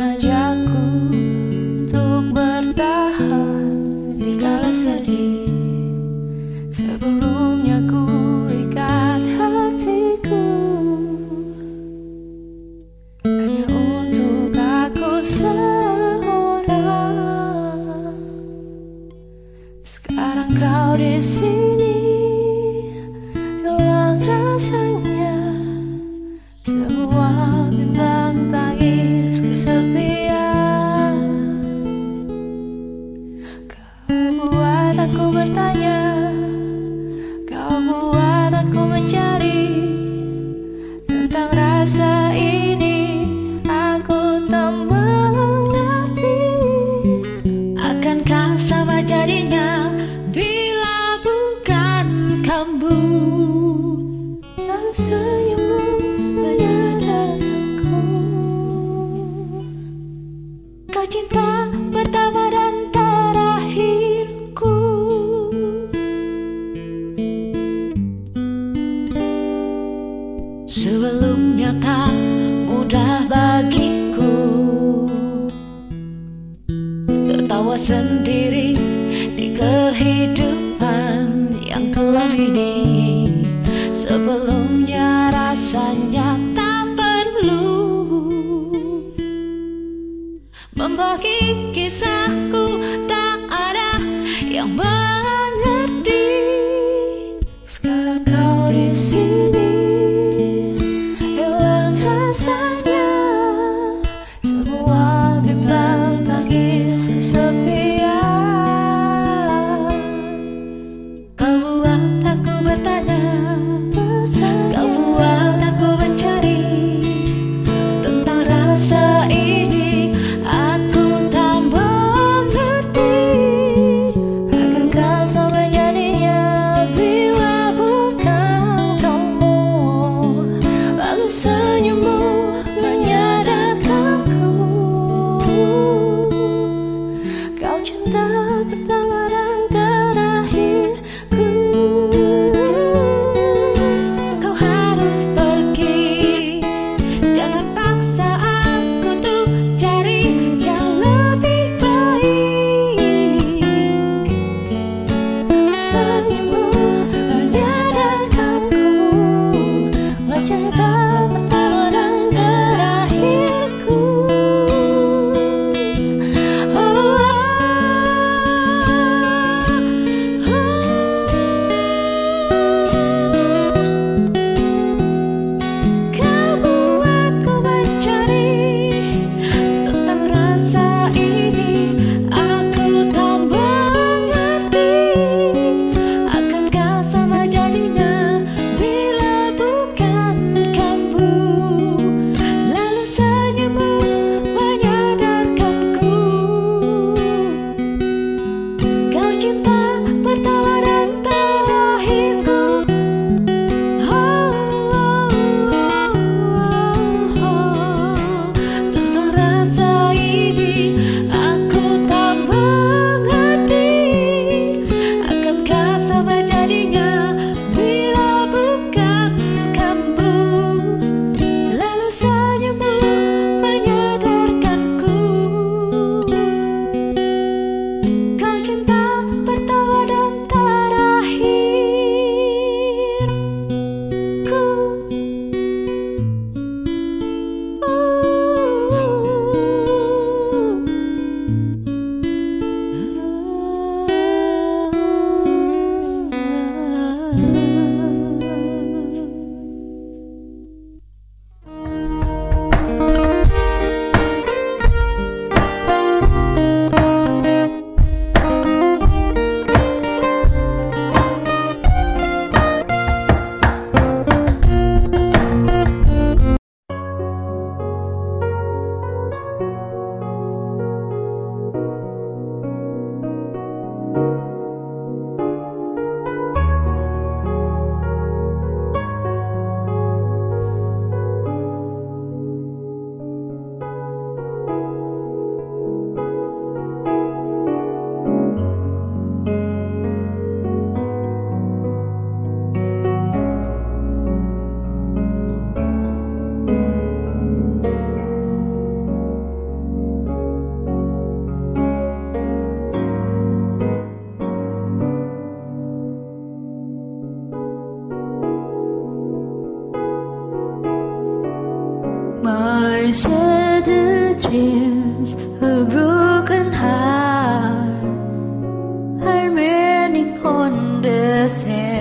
mengajakku untuk bertahan di kala sedih. Sebelumnya ku ikat hatiku hanya untuk aku seorang. Sekarang kau di sini. sendiri di kehidupan yang kelam ini. Sebelumnya rasanya tak perlu Membagi kisahku. Tak ada yang ber Dreams a broken heart are raining on the sail.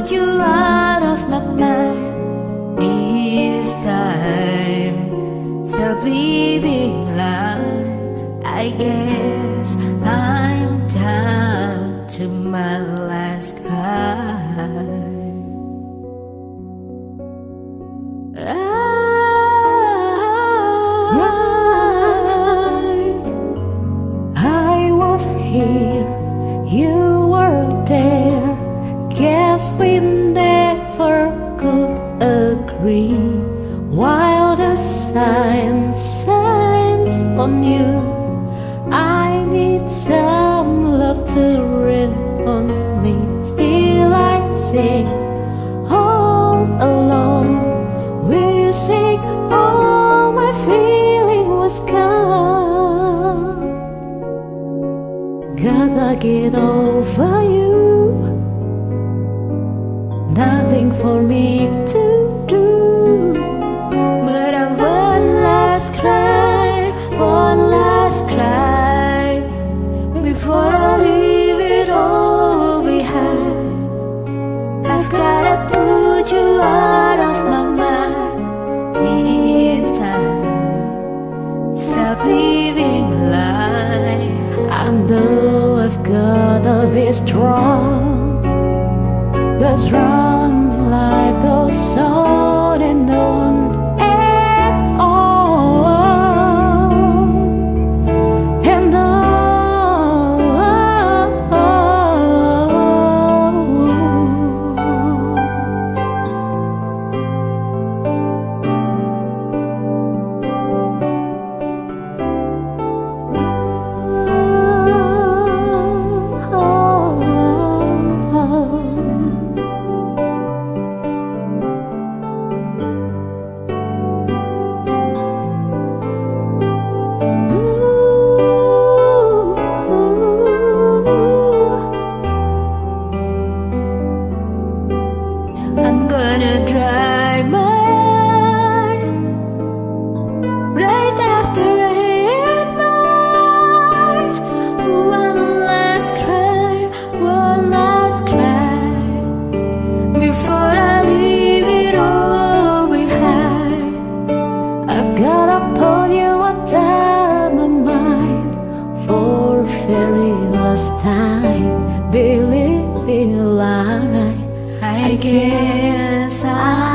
Put you out of my mind this time. Stop leaving line. I guess I'm down to my last cry. While the sun shines on you, I need some love to rain on me. Still, I sing all alone, wishing all my feeling was gone. Gotta get over you. Nothing for me before I leave it all behind. I've gotta put you out of my mind this time. Stop leaving line. I know I've gotta be strong. The strong I guess done.